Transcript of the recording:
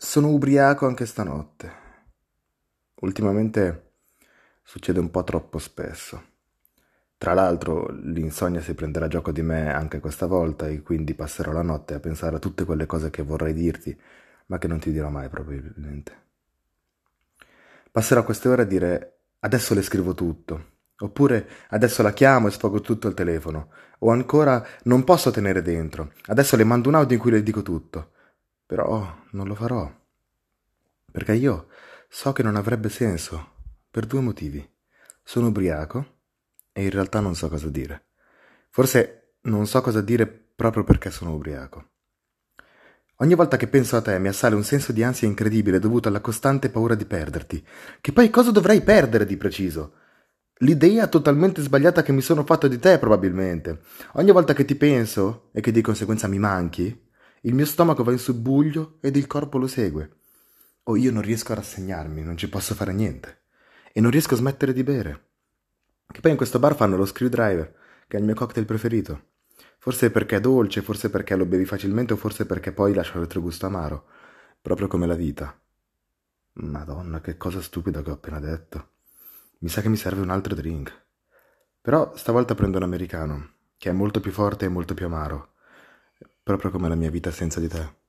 Sono ubriaco anche stanotte. Ultimamente succede un po' troppo spesso. Tra l'altro, l'insonnia si prenderà gioco di me anche questa volta e quindi passerò la notte a pensare a tutte quelle cose che vorrei dirti, ma che non ti dirò mai probabilmente. Passerò queste ore a dire adesso le scrivo tutto, oppure adesso la chiamo e sfogo tutto il telefono, o ancora non posso tenere dentro, adesso le mando un audio in cui le dico tutto. Però non lo farò. Perché io so che non avrebbe senso, per due motivi. Sono ubriaco e in realtà non so cosa dire. Forse non so cosa dire proprio perché sono ubriaco. Ogni volta che penso a te mi assale un senso di ansia incredibile dovuto alla costante paura di perderti. Che poi cosa dovrei perdere di preciso? L'idea totalmente sbagliata che mi sono fatto di te, probabilmente. Ogni volta che ti penso e che di conseguenza mi manchi, il mio stomaco va in subbuglio ed il corpo lo segue. O io non riesco a rassegnarmi, non ci posso fare niente. E non riesco a smettere di bere. Che poi in questo bar fanno lo screwdriver, che è il mio cocktail preferito. Forse perché è dolce, forse perché lo bevi facilmente o forse perché poi lascia il retrogusto amaro, proprio come la vita. Madonna, che cosa stupida che ho appena detto. Mi sa che mi serve un altro drink. Però stavolta prendo un americano, che è molto più forte e molto più amaro proprio come la mia vita senza di te.